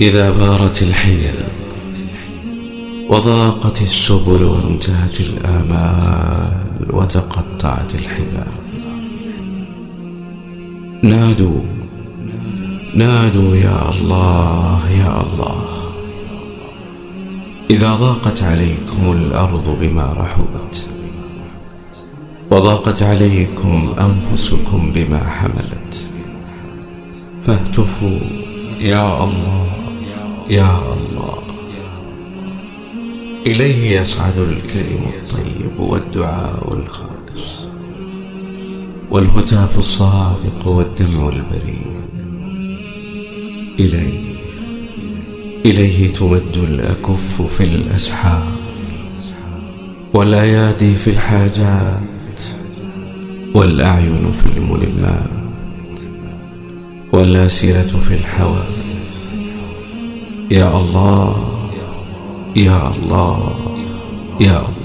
إذا بارت الحيل وضاقت السبل وانتهت الآمال وتقطعت الحبال نادوا نادوا يا الله يا الله. إذا ضاقت عليكم الأرض بما رحبت وضاقت عليكم أنفسكم بما حملت. فاهتفوا يا الله يا الله. إليه يصعد الكلم الطيب والدعاء الخالص. والهتاف الصادق والدمع البريء إليه إليه تمد الأكف في الأسحار. والأيادي في الحاجات. والأعين في الملمات. والأسئلة في الحواس يا الله يا الله يا الله.